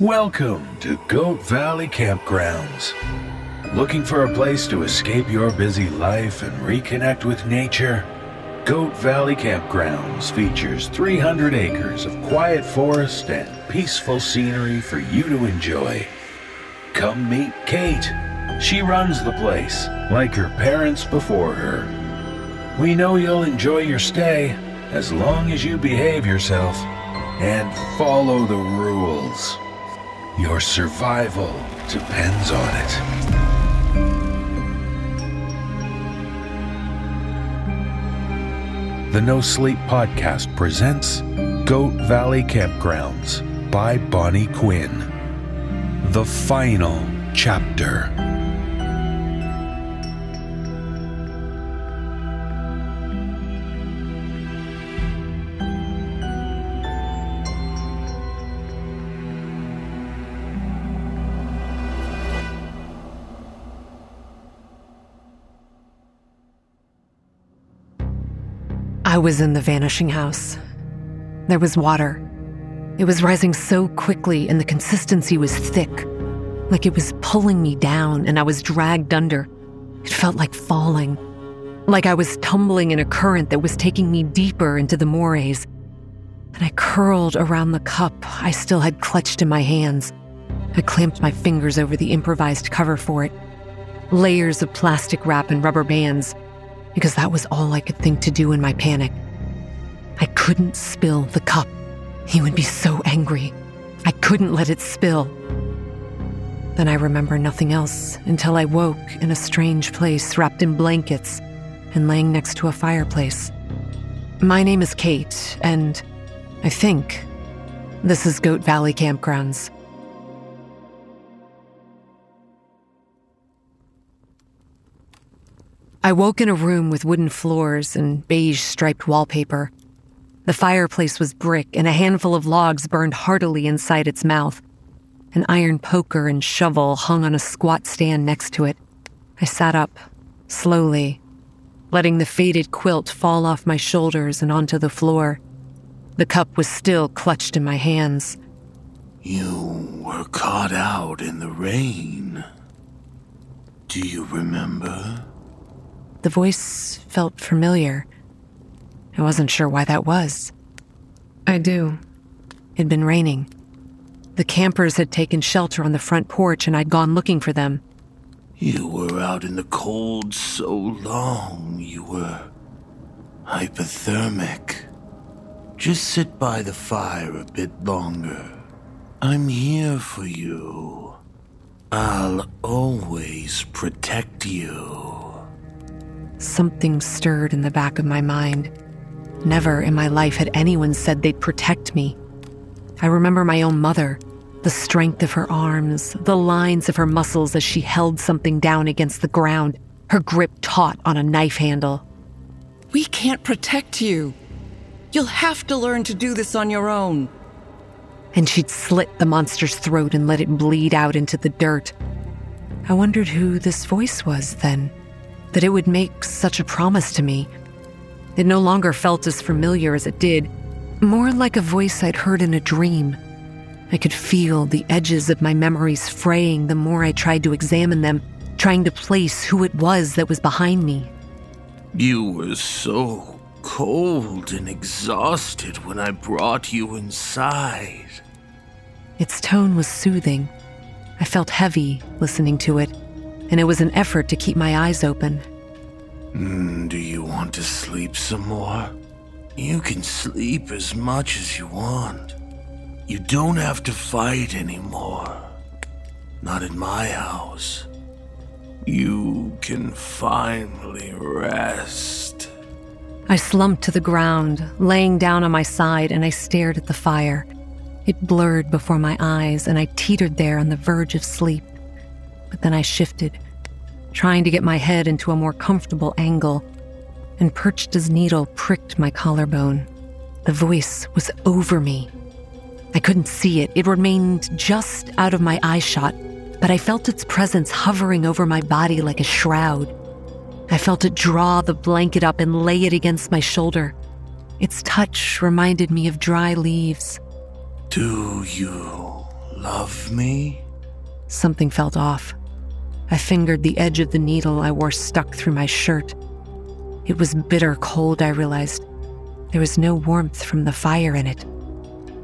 Welcome to Goat Valley Campgrounds. Looking for a place to escape your busy life and reconnect with nature? Goat Valley Campgrounds features 300 acres of quiet forest and peaceful scenery for you to enjoy. Come meet Kate. She runs the place, like her parents before her. We know you'll enjoy your stay as long as you behave yourself and follow the rules. Your survival depends on it. The No Sleep Podcast presents Goat Valley Campgrounds by Bonnie Quinn. The final chapter. I was in the vanishing house. There was water. It was rising so quickly, and the consistency was thick, like it was pulling me down, and I was dragged under. It felt like falling, like I was tumbling in a current that was taking me deeper into the mores. And I curled around the cup I still had clutched in my hands. I clamped my fingers over the improvised cover for it. Layers of plastic wrap and rubber bands because that was all I could think to do in my panic. I couldn't spill the cup. He would be so angry. I couldn't let it spill. Then I remember nothing else until I woke in a strange place wrapped in blankets and laying next to a fireplace. My name is Kate, and I think this is Goat Valley Campgrounds. I woke in a room with wooden floors and beige striped wallpaper. The fireplace was brick, and a handful of logs burned heartily inside its mouth. An iron poker and shovel hung on a squat stand next to it. I sat up, slowly, letting the faded quilt fall off my shoulders and onto the floor. The cup was still clutched in my hands. You were caught out in the rain. Do you remember? The voice felt familiar. I wasn't sure why that was. I do. It'd been raining. The campers had taken shelter on the front porch, and I'd gone looking for them. You were out in the cold so long, you were hypothermic. Just sit by the fire a bit longer. I'm here for you. I'll always protect you. Something stirred in the back of my mind. Never in my life had anyone said they'd protect me. I remember my own mother, the strength of her arms, the lines of her muscles as she held something down against the ground, her grip taut on a knife handle. We can't protect you. You'll have to learn to do this on your own. And she'd slit the monster's throat and let it bleed out into the dirt. I wondered who this voice was then that it would make such a promise to me. It no longer felt as familiar as it did, more like a voice I'd heard in a dream. I could feel the edges of my memories fraying the more I tried to examine them, trying to place who it was that was behind me. You were so cold and exhausted when I brought you inside. Its tone was soothing. I felt heavy listening to it and it was an effort to keep my eyes open. Mm, do you want to sleep some more? You can sleep as much as you want. You don't have to fight anymore. Not in my house. You can finally rest. I slumped to the ground, laying down on my side, and I stared at the fire. It blurred before my eyes, and I teetered there on the verge of sleep. But then I shifted, trying to get my head into a more comfortable angle, and Perchta's needle pricked my collarbone. The voice was over me. I couldn't see it, it remained just out of my eye shot, but I felt its presence hovering over my body like a shroud. I felt it draw the blanket up and lay it against my shoulder. Its touch reminded me of dry leaves. Do you love me? Something felt off. I fingered the edge of the needle I wore stuck through my shirt. It was bitter cold, I realized. There was no warmth from the fire in it.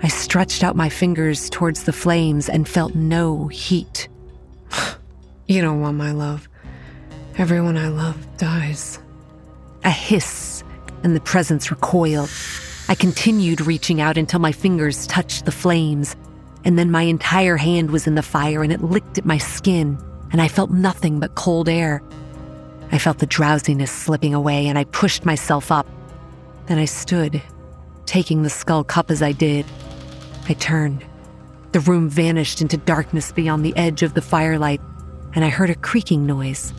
I stretched out my fingers towards the flames and felt no heat. you don't want my love. Everyone I love dies. A hiss, and the presence recoiled. I continued reaching out until my fingers touched the flames, and then my entire hand was in the fire and it licked at my skin, and I felt nothing but cold air. I felt the drowsiness slipping away, and I pushed myself up. Then I stood, taking the skull cup as I did. I turned. The room vanished into darkness beyond the edge of the firelight, and I heard a creaking noise,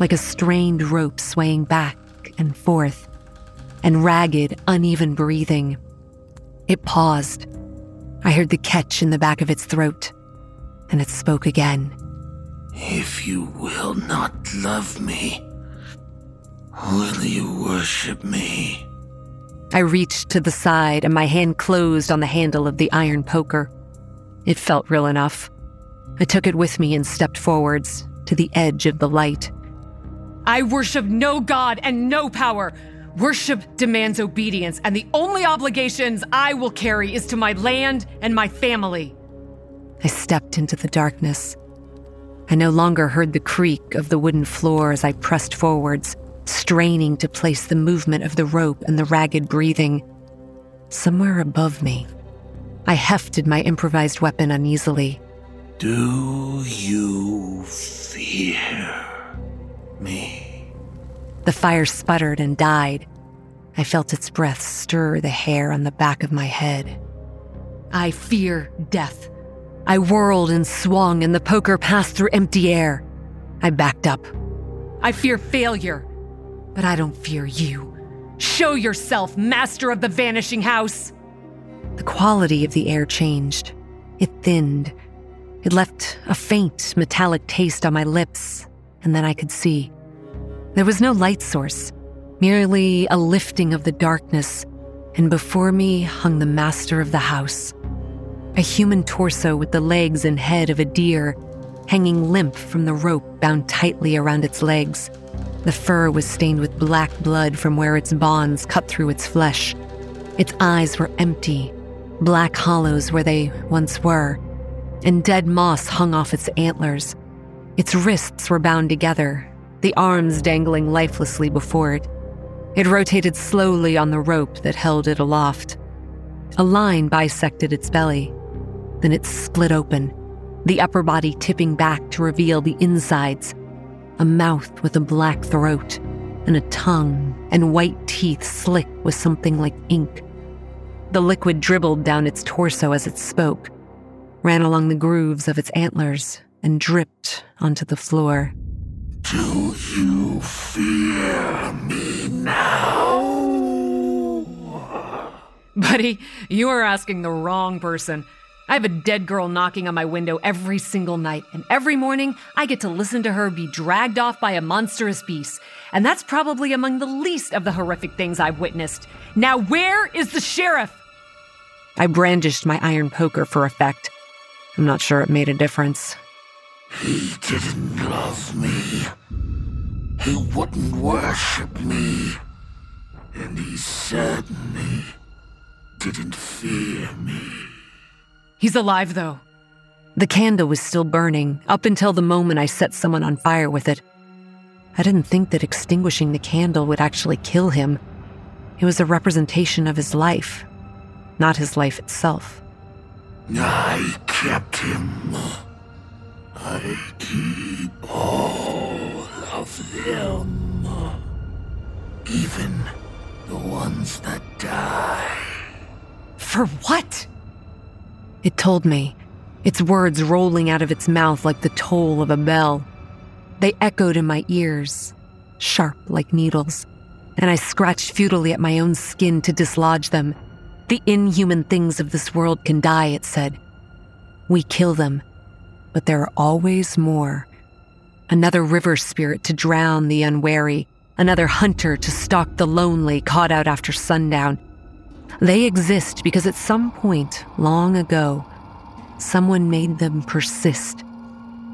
like a strained rope swaying back and forth, and ragged, uneven breathing. It paused. I heard the catch in the back of its throat, and it spoke again. If you will not love me, will you worship me? I reached to the side and my hand closed on the handle of the iron poker. It felt real enough. I took it with me and stepped forwards to the edge of the light. I worship no god and no power. Worship demands obedience, and the only obligations I will carry is to my land and my family. I stepped into the darkness. I no longer heard the creak of the wooden floor as I pressed forwards, straining to place the movement of the rope and the ragged breathing. Somewhere above me, I hefted my improvised weapon uneasily. Do you fear me? The fire sputtered and died. I felt its breath stir the hair on the back of my head. I fear death. I whirled and swung, and the poker passed through empty air. I backed up. I fear failure. But I don't fear you. Show yourself, master of the vanishing house. The quality of the air changed. It thinned. It left a faint metallic taste on my lips, and then I could see. There was no light source, merely a lifting of the darkness, and before me hung the master of the house. A human torso with the legs and head of a deer, hanging limp from the rope bound tightly around its legs. The fur was stained with black blood from where its bonds cut through its flesh. Its eyes were empty, black hollows where they once were, and dead moss hung off its antlers. Its wrists were bound together, the arms dangling lifelessly before it. It rotated slowly on the rope that held it aloft. A line bisected its belly. Then it split open, the upper body tipping back to reveal the insides a mouth with a black throat, and a tongue and white teeth slick with something like ink. The liquid dribbled down its torso as it spoke, ran along the grooves of its antlers, and dripped onto the floor. Do you fear me now? Buddy, you are asking the wrong person. I have a dead girl knocking on my window every single night, and every morning I get to listen to her be dragged off by a monstrous beast. And that's probably among the least of the horrific things I've witnessed. Now, where is the sheriff? I brandished my iron poker for effect. I'm not sure it made a difference. He didn't love me. He wouldn't worship me. And he certainly didn't fear me. He's alive, though. The candle was still burning up until the moment I set someone on fire with it. I didn't think that extinguishing the candle would actually kill him. It was a representation of his life, not his life itself. I kept him. I keep all of them. Even the ones that die. For what? It told me, its words rolling out of its mouth like the toll of a bell. They echoed in my ears, sharp like needles, and I scratched futilely at my own skin to dislodge them. The inhuman things of this world can die, it said. We kill them, but there are always more. Another river spirit to drown the unwary, another hunter to stalk the lonely caught out after sundown. They exist because at some point long ago, someone made them persist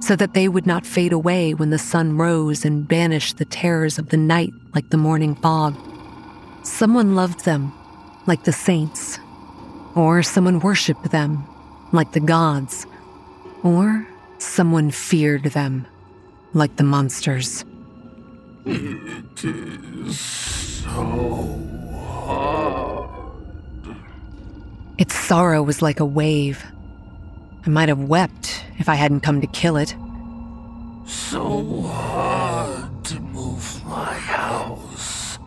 so that they would not fade away when the sun rose and banished the terrors of the night like the morning fog. Someone loved them like the saints, or someone worshiped them like the gods, or someone feared them like the monsters. It is so hard. Its sorrow was like a wave. I might have wept if I hadn't come to kill it. So hard to move my house.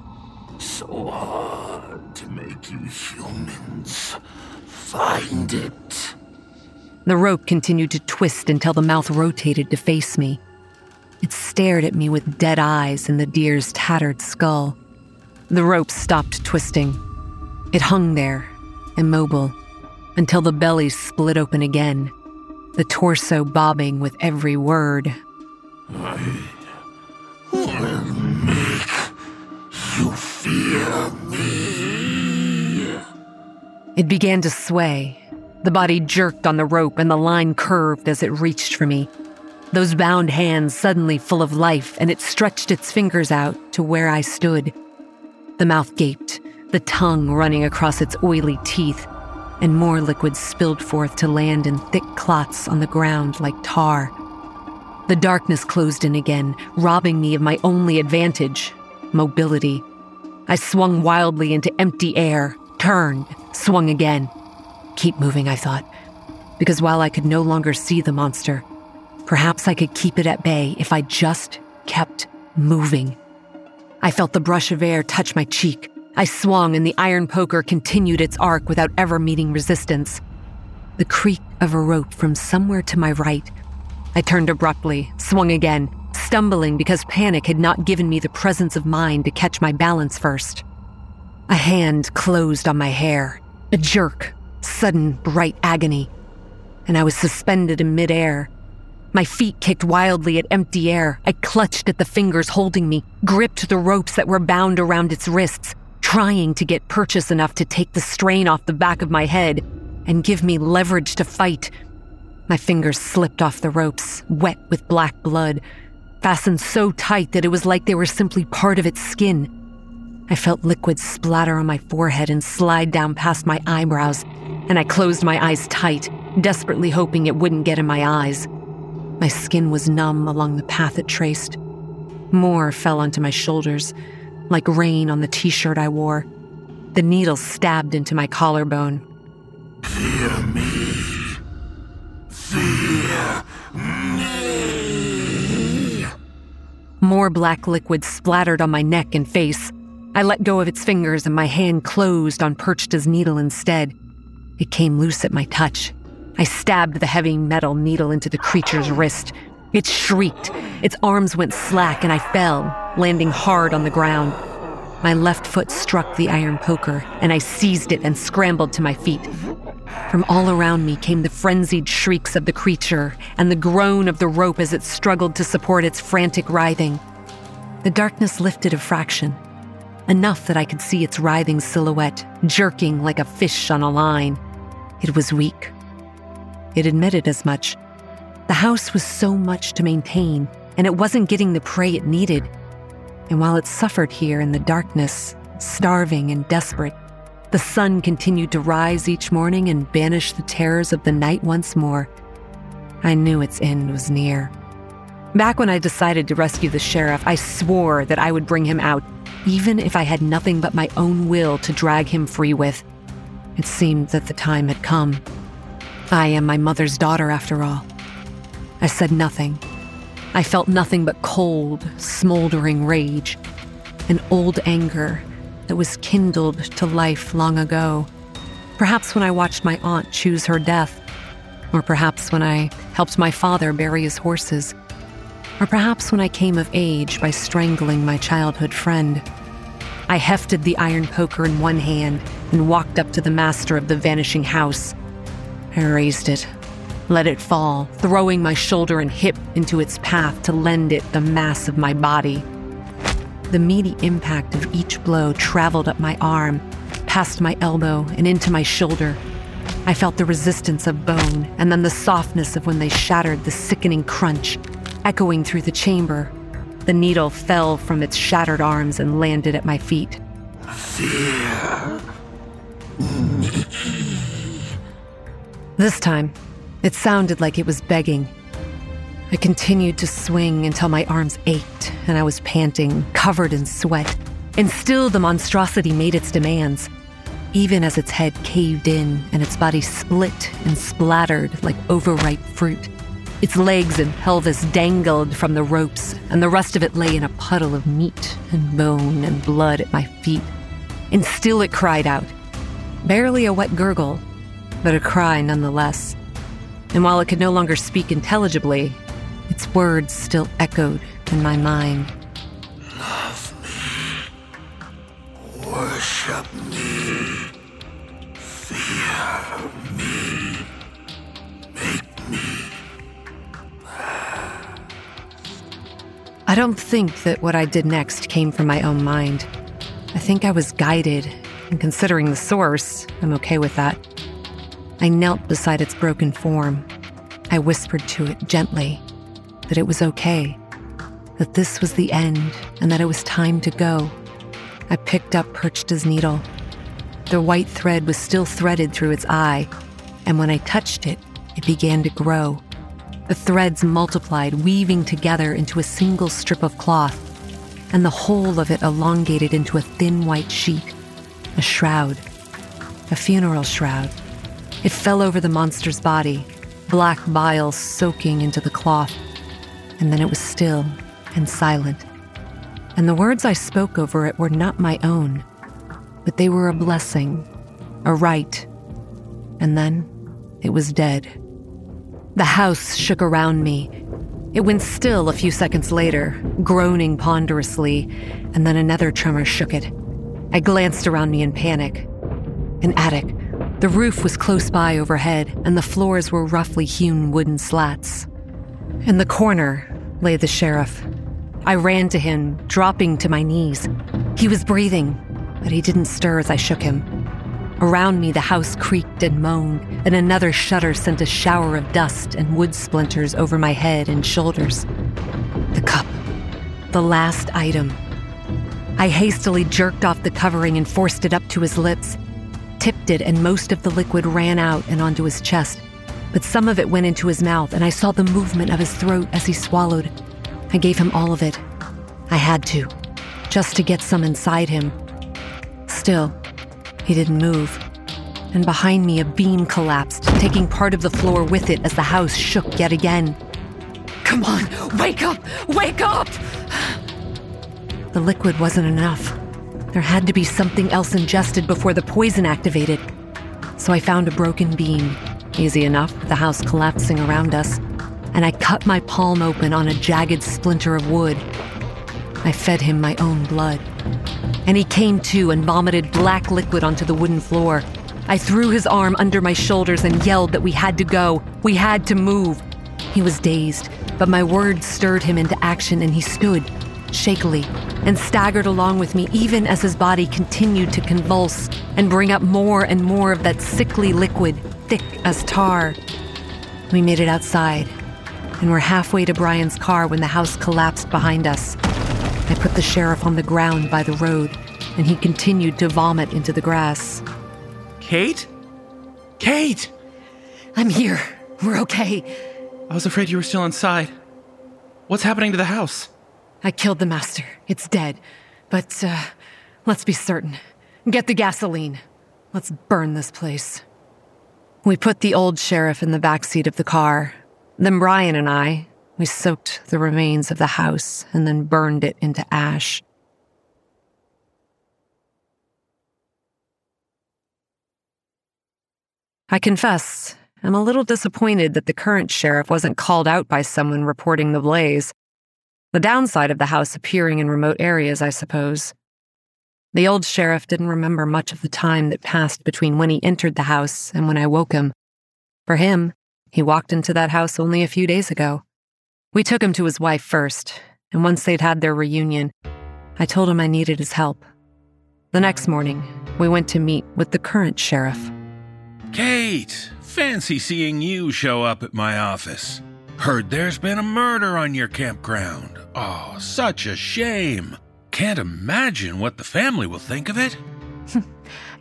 So hard to make you humans find it. The rope continued to twist until the mouth rotated to face me. It stared at me with dead eyes in the deer's tattered skull. The rope stopped twisting. It hung there, immobile, until the belly split open again, the torso bobbing with every word. I will make you fear me. It began to sway. The body jerked on the rope and the line curved as it reached for me. Those bound hands suddenly full of life, and it stretched its fingers out to where I stood. The mouth gaped, the tongue running across its oily teeth, and more liquid spilled forth to land in thick clots on the ground like tar. The darkness closed in again, robbing me of my only advantage mobility. I swung wildly into empty air, turned, swung again. Keep moving, I thought, because while I could no longer see the monster, perhaps I could keep it at bay if I just kept moving. I felt the brush of air touch my cheek. I swung, and the iron poker continued its arc without ever meeting resistance. The creak of a rope from somewhere to my right. I turned abruptly, swung again, stumbling because panic had not given me the presence of mind to catch my balance first. A hand closed on my hair, a jerk, sudden, bright agony, and I was suspended in midair. My feet kicked wildly at empty air. I clutched at the fingers holding me, gripped the ropes that were bound around its wrists, trying to get purchase enough to take the strain off the back of my head and give me leverage to fight. My fingers slipped off the ropes, wet with black blood, fastened so tight that it was like they were simply part of its skin. I felt liquid splatter on my forehead and slide down past my eyebrows, and I closed my eyes tight, desperately hoping it wouldn't get in my eyes. My skin was numb along the path it traced. More fell onto my shoulders, like rain on the t shirt I wore. The needle stabbed into my collarbone. Fear me. Fear me. More black liquid splattered on my neck and face. I let go of its fingers and my hand closed on Perchta's needle instead. It came loose at my touch. I stabbed the heavy metal needle into the creature's wrist. It shrieked. Its arms went slack and I fell, landing hard on the ground. My left foot struck the iron poker, and I seized it and scrambled to my feet. From all around me came the frenzied shrieks of the creature and the groan of the rope as it struggled to support its frantic writhing. The darkness lifted a fraction, enough that I could see its writhing silhouette, jerking like a fish on a line. It was weak. It admitted as much. The house was so much to maintain, and it wasn't getting the prey it needed. And while it suffered here in the darkness, starving and desperate, the sun continued to rise each morning and banish the terrors of the night once more. I knew its end was near. Back when I decided to rescue the sheriff, I swore that I would bring him out, even if I had nothing but my own will to drag him free with. It seemed that the time had come. I am my mother's daughter, after all. I said nothing. I felt nothing but cold, smoldering rage, an old anger that was kindled to life long ago. Perhaps when I watched my aunt choose her death, or perhaps when I helped my father bury his horses, or perhaps when I came of age by strangling my childhood friend. I hefted the iron poker in one hand and walked up to the master of the vanishing house. I raised it, let it fall, throwing my shoulder and hip into its path to lend it the mass of my body. The meaty impact of each blow traveled up my arm, past my elbow, and into my shoulder. I felt the resistance of bone and then the softness of when they shattered the sickening crunch, echoing through the chamber. The needle fell from its shattered arms and landed at my feet. Fear. This time, it sounded like it was begging. I continued to swing until my arms ached and I was panting, covered in sweat. And still, the monstrosity made its demands, even as its head caved in and its body split and splattered like overripe fruit. Its legs and pelvis dangled from the ropes, and the rest of it lay in a puddle of meat and bone and blood at my feet. And still it cried out. Barely a wet gurgle, but a cry nonetheless. And while it could no longer speak intelligibly, its words still echoed in my mind. Love me. Worship me. Fear me. Make me. I don't think that what I did next came from my own mind. I think I was guided, and considering the source, I'm okay with that. I knelt beside its broken form. I whispered to it gently that it was okay, that this was the end, and that it was time to go. I picked up Perchta's needle. The white thread was still threaded through its eye, and when I touched it, it began to grow. The threads multiplied, weaving together into a single strip of cloth, and the whole of it elongated into a thin white sheet, a shroud, a funeral shroud. It fell over the monster's body, black bile soaking into the cloth, and then it was still and silent. And the words I spoke over it were not my own, but they were a blessing, a rite. And then it was dead. The house shook around me. It went still a few seconds later, groaning ponderously, and then another tremor shook it. I glanced around me in panic. An attic. The roof was close by overhead, and the floors were roughly hewn wooden slats. In the corner lay the sheriff. I ran to him, dropping to my knees. He was breathing, but he didn't stir as I shook him. Around me, the house creaked and moaned, and another shutter sent a shower of dust and wood splinters over my head and shoulders. The cup. The last item. I hastily jerked off the covering and forced it up to his lips. Tipped it, and most of the liquid ran out and onto his chest. But some of it went into his mouth, and I saw the movement of his throat as he swallowed. I gave him all of it. I had to, just to get some inside him. Still, he didn't move. And behind me, a beam collapsed, taking part of the floor with it as the house shook yet again. Come on, wake up! Wake up! The liquid wasn't enough. There had to be something else ingested before the poison activated. So I found a broken beam, easy enough the house collapsing around us, and I cut my palm open on a jagged splinter of wood. I fed him my own blood. And he came to and vomited black liquid onto the wooden floor. I threw his arm under my shoulders and yelled that we had to go. We had to move. He was dazed, but my words stirred him into action and he stood, shakily, and staggered along with me even as his body continued to convulse and bring up more and more of that sickly liquid, thick as tar. We made it outside, and were halfway to Bryan's car when the house collapsed behind us. I put the sheriff on the ground by the road, and he continued to vomit into the grass. Kate? Kate! I'm here. We're okay. I was afraid you were still inside. What's happening to the house? I killed the master. It's dead. But, uh, let's be certain. Get the gasoline. Let's burn this place. We put the old sheriff in the back seat of the car. Then Bryan and I, we soaked the remains of the house and then burned it into ash. I confess, I'm a little disappointed that the current sheriff wasn't called out by someone reporting the blaze. The downside of the house appearing in remote areas, I suppose. The old sheriff didn't remember much of the time that passed between when he entered the house and when I woke him. For him, he walked into that house only a few days ago. We took him to his wife first, and once they'd had their reunion, I told him I needed his help. The next morning, we went to meet with the current sheriff. Kate, fancy seeing you show up at my office. Heard there's been a murder on your campground. Oh, such a shame. Can't imagine what the family will think of it.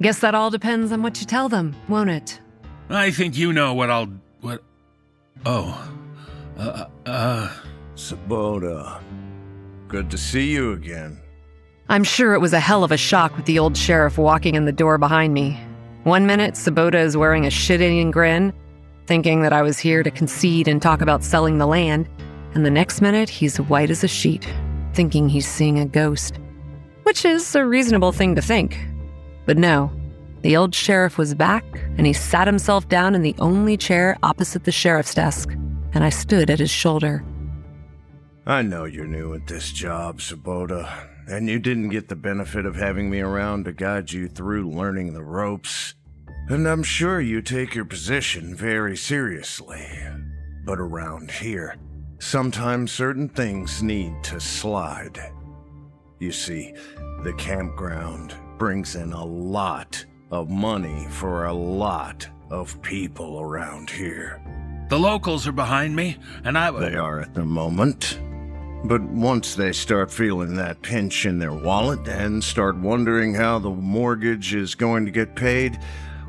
Guess that all depends on what you tell them, won't it? I think you know what I'll. What. Oh. Uh. Uh. Sabotta, good to see you again. I'm sure it was a hell of a shock with the old sheriff walking in the door behind me. One minute, Sabotta is wearing a shit eating grin, thinking that I was here to concede and talk about selling the land, and the next minute, he's white as a sheet, thinking he's seeing a ghost. Which is a reasonable thing to think. But no, the old sheriff was back, and he sat himself down in the only chair opposite the sheriff's desk, and I stood at his shoulder. I know you're new at this job, Sabotta, and you didn't get the benefit of having me around to guide you through learning the ropes. And I'm sure you take your position very seriously. But around here, sometimes certain things need to slide. You see, the campground brings in a lot of money for a lot of people around here. The locals are behind me, and I. They are at the moment. But once they start feeling that pinch in their wallet and start wondering how the mortgage is going to get paid,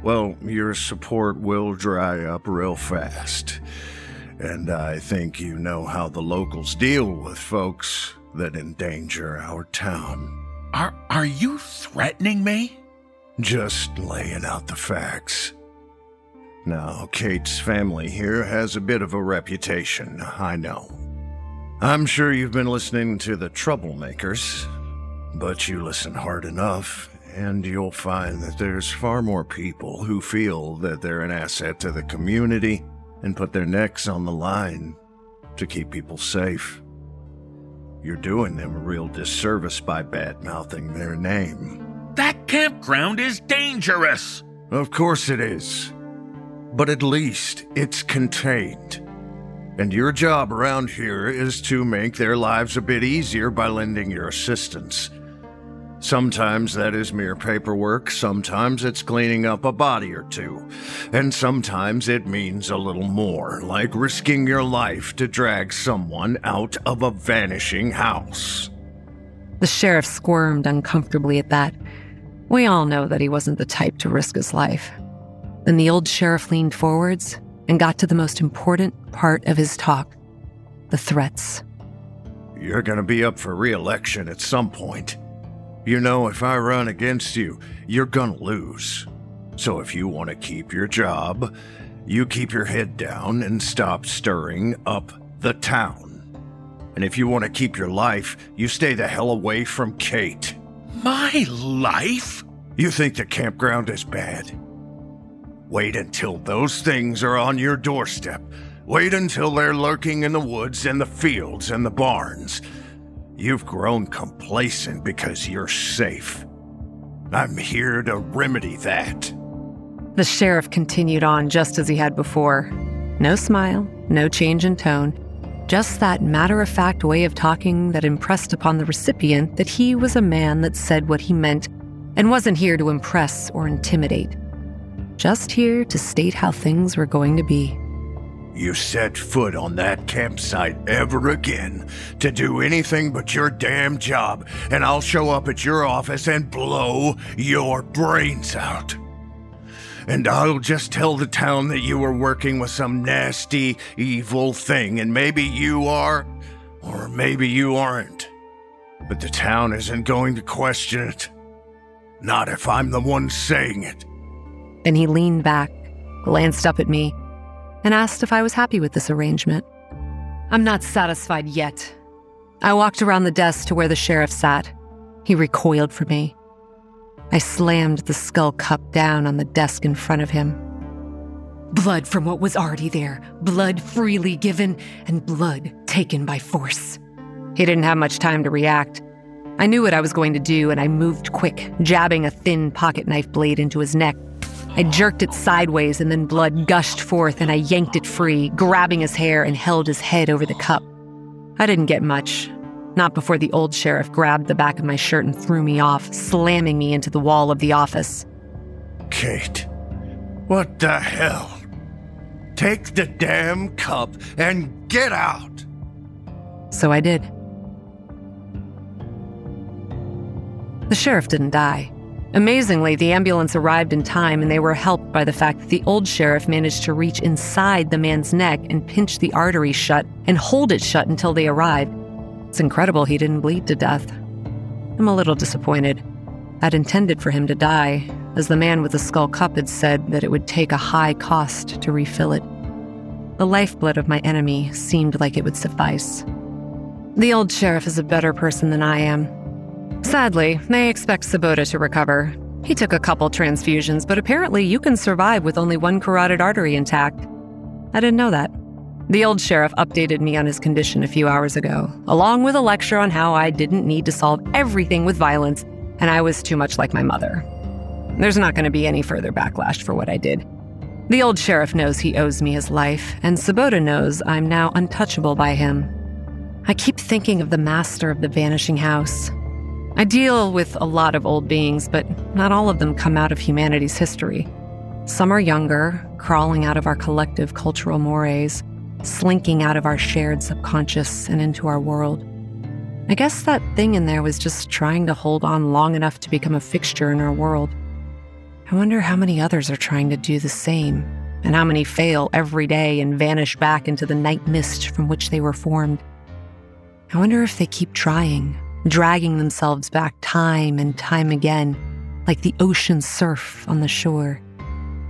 well, your support will dry up real fast. And I think you know how the locals deal with folks that endanger our town. Are are you threatening me? Just laying out the facts. Now, Kate's family here has a bit of a reputation, I know. I'm sure you've been listening to the troublemakers, but you listen hard enough, and you'll find that there's far more people who feel that they're an asset to the community and put their necks on the line to keep people safe. You're doing them a real disservice by bad mouthing their name. That campground is dangerous. Of course it is. But at least it's contained. And your job around here is to make their lives a bit easier by lending your assistance. Sometimes that is mere paperwork, sometimes it's cleaning up a body or two, and sometimes it means a little more, like risking your life to drag someone out of a vanishing house. The sheriff squirmed uncomfortably at that. We all know that he wasn't the type to risk his life. Then the old sheriff leaned forwards and got to the most important part of his talk the threats. You're gonna be up for re election at some point. You know, if I run against you, you're gonna lose. So if you want to keep your job, you keep your head down and stop stirring up the town. And if you want to keep your life, you stay the hell away from Kate. My life? You think the campground is bad? Wait until those things are on your doorstep. Wait until they're lurking in the woods and the fields and the barns. You've grown complacent because you're safe. I'm here to remedy that. The sheriff continued on just as he had before. No smile, no change in tone, just that matter of fact way of talking that impressed upon the recipient that he was a man that said what he meant and wasn't here to impress or intimidate. Just here to state how things were going to be. You set foot on that campsite ever again to do anything but your damn job, and I'll show up at your office and blow your brains out. And I'll just tell the town that you were working with some nasty, evil thing, and maybe you are, or maybe you aren't. But the town isn't going to question it. Not if I'm the one saying it. Then he leaned back, glanced up at me, and asked if I was happy with this arrangement. I'm not satisfied yet. I walked around the desk to where the sheriff sat. He recoiled from me. I slammed the skull cup down on the desk in front of him. Blood from what was already there, blood freely given, and blood taken by force. He didn't have much time to react. I knew what I was going to do, and I moved quick, jabbing a thin pocket knife blade into his neck I jerked it sideways and then blood gushed forth and I yanked it free, grabbing his hair and held his head over the cup. I didn't get much. Not before the old sheriff grabbed the back of my shirt and threw me off, slamming me into the wall of the office. Kate, What the hell? Take the damn cup and get out! So I did. The sheriff didn't die. Amazingly, the ambulance arrived in time and they were helped by the fact that the old sheriff managed to reach inside the man's neck and pinch the artery shut and hold it shut until they arrived. It's incredible he didn't bleed to death. I'm a little disappointed. I'd intended for him to die, as the man with the skull cup had said that it would take a high cost to refill it. The lifeblood of my enemy seemed like it would suffice. The old sheriff is a better person than I am, Sadly, they expect Sabotta to recover. He took a couple transfusions, but apparently you can survive with only one carotid artery intact. I didn't know that. The old sheriff updated me on his condition a few hours ago, along with a lecture on how I didn't need to solve everything with violence and I was too much like my mother. There's not going to be any further backlash for what I did. The old sheriff knows he owes me his life, and Sabotta knows I'm now untouchable by him. I keep thinking of the master of the vanishing house, I deal with a lot of old beings, but not all of them come out of humanity's history. Some are younger, crawling out of our collective cultural mores, slinking out of our shared subconscious and into our world. I guess that thing in there was just trying to hold on long enough to become a fixture in our world. I wonder how many others are trying to do the same, and how many fail every day and vanish back into the night mist from which they were formed. I wonder if they keep trying dragging themselves back time and time again, like the ocean surf on the shore.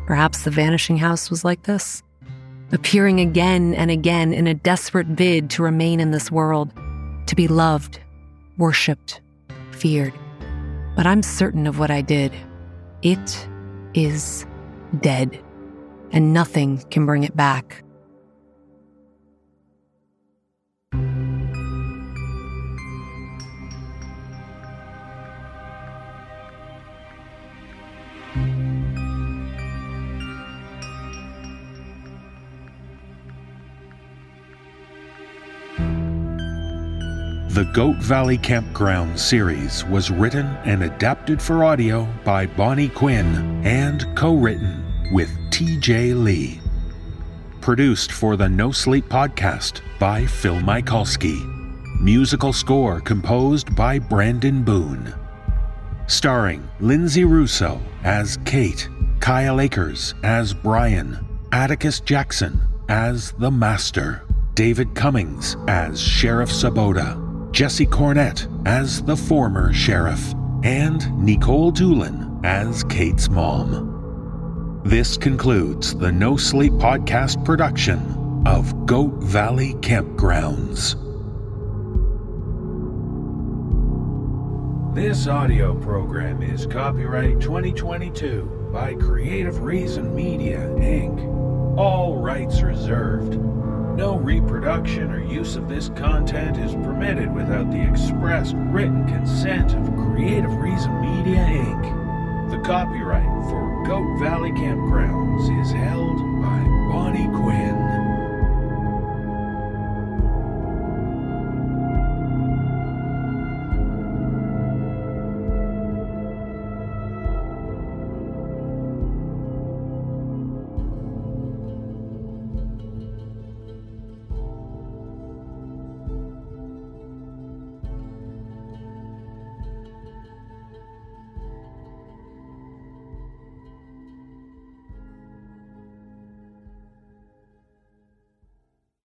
Perhaps the vanishing house was like this, appearing again and again in a desperate bid to remain in this world, to be loved, worshipped, feared. But I'm certain of what I did. It is dead, and nothing can bring it back. The Goat Valley Campground series was written and adapted for audio by Bonnie Quinn and co written with TJ Lea. Produced for the No Sleep podcast by Phil Michalski. Musical score composed by Brandon Boone. Starring Linsay Rousseau as Kate, Kyle Akers as Bryan, Atticus Jackson as the Master, David Cummings as Sheriff Sabotta. Jesse Cornett as the former sheriff, and Nikolle Doolin as Kate's mom. This concludes the No Sleep Podcast production of Goat Valley Campgrounds. This audio program is copyright 2022 by Creative Reason Media, Inc. All rights reserved. No reproduction or use of this content is permitted without the express written consent of Creative Reason Media Inc. The copyright for Goat Valley Campgrounds is held by Bonnie Quinn.